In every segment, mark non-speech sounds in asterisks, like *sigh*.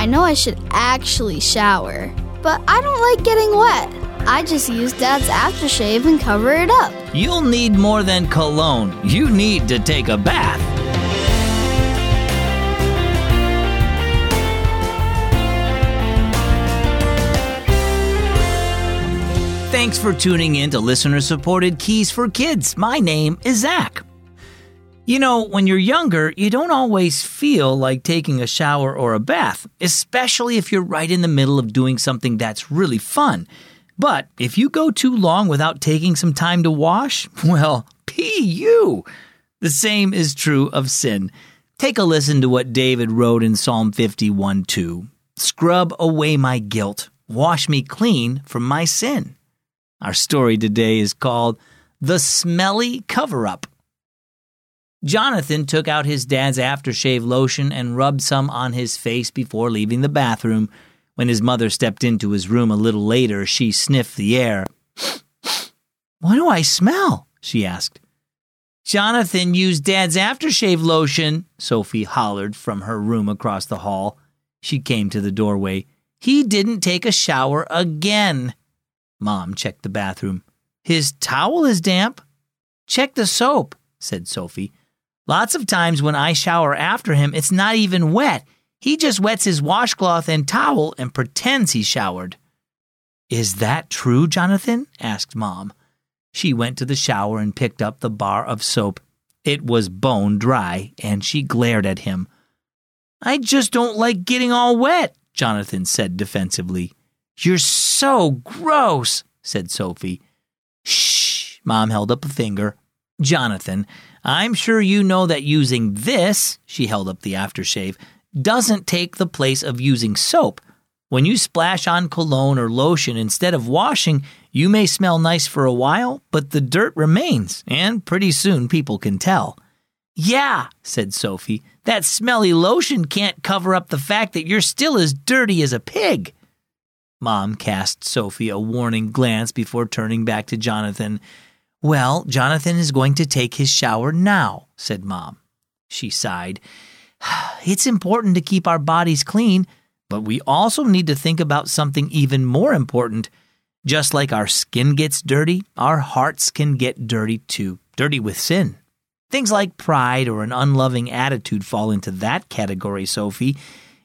I know I should actually shower, but I don't like getting wet. I just use Dad's aftershave and cover it up. You'll need more than cologne. You need to take a bath. Thanks for tuning in to listener supported Keys for Kids. My name is Zach. You know, when you're younger, you don't always feel like taking a shower or a bath, especially if you're right in the middle of doing something that's really fun. But if you go too long without taking some time to wash, *laughs* well, you. The same is true of sin. Take a listen to what David wrote in Psalm 51 2. Scrub away my guilt, wash me clean from my sin. Our story today is called The Smelly Cover Up. Jonathan took out his dad's aftershave lotion and rubbed some on his face before leaving the bathroom. When his mother stepped into his room a little later, she sniffed the air. What do I smell? she asked. Jonathan used Dad's aftershave lotion, Sophie hollered from her room across the hall. She came to the doorway. He didn't take a shower again. Mom checked the bathroom. His towel is damp. Check the soap, said Sophie. Lots of times when I shower after him, it's not even wet. He just wets his washcloth and towel and pretends he showered. Is that true, Jonathan? asked Mom. She went to the shower and picked up the bar of soap. It was bone dry, and she glared at him. I just don't like getting all wet, Jonathan said defensively. You're so gross, said Sophie. Shh, Mom held up a finger. Jonathan, I'm sure you know that using this, she held up the aftershave, doesn't take the place of using soap. When you splash on cologne or lotion instead of washing, you may smell nice for a while, but the dirt remains, and pretty soon people can tell. Yeah, said Sophie, that smelly lotion can't cover up the fact that you're still as dirty as a pig. Mom cast Sophie a warning glance before turning back to Jonathan. Well, Jonathan is going to take his shower now, said Mom. She sighed. *sighs* It's important to keep our bodies clean, but we also need to think about something even more important. Just like our skin gets dirty, our hearts can get dirty too, dirty with sin. Things like pride or an unloving attitude fall into that category, Sophie,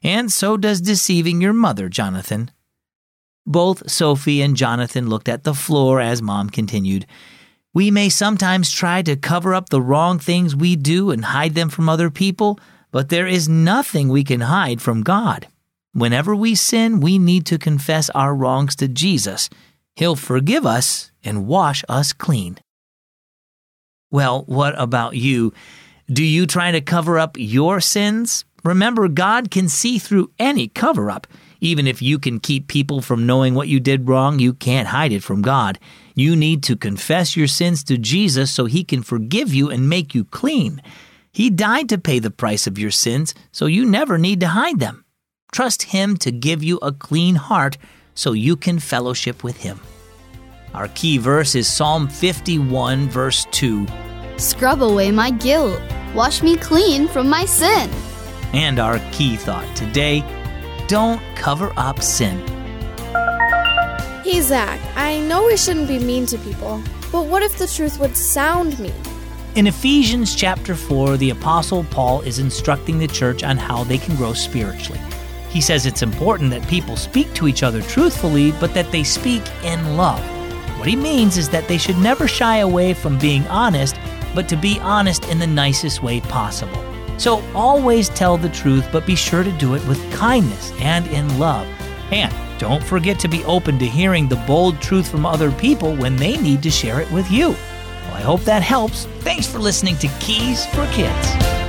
and so does deceiving your mother, Jonathan. Both Sophie and Jonathan looked at the floor as Mom continued. We may sometimes try to cover up the wrong things we do and hide them from other people, but there is nothing we can hide from God. Whenever we sin, we need to confess our wrongs to Jesus. He'll forgive us and wash us clean. Well, what about you? Do you try to cover up your sins? Remember, God can see through any cover up. Even if you can keep people from knowing what you did wrong, you can't hide it from God. You need to confess your sins to Jesus so he can forgive you and make you clean. He died to pay the price of your sins, so you never need to hide them. Trust him to give you a clean heart so you can fellowship with him. Our key verse is Psalm 51, verse 2. Scrub away my guilt. Wash me clean from my sin. And our key thought today don't cover up sin. Hey, Zach, I know we shouldn't be mean to people, but what if the truth would sound mean? In Ephesians chapter 4, the Apostle Paul is instructing the church on how they can grow spiritually. He says it's important that people speak to each other truthfully, but that they speak in love. What he means is that they should never shy away from being honest, but to be honest in the nicest way possible. So always tell the truth, but be sure to do it with kindness and in love. And don't forget to be open to hearing the bold truth from other people when they need to share it with you. Well, I hope that helps. Thanks for listening to Keys for Kids.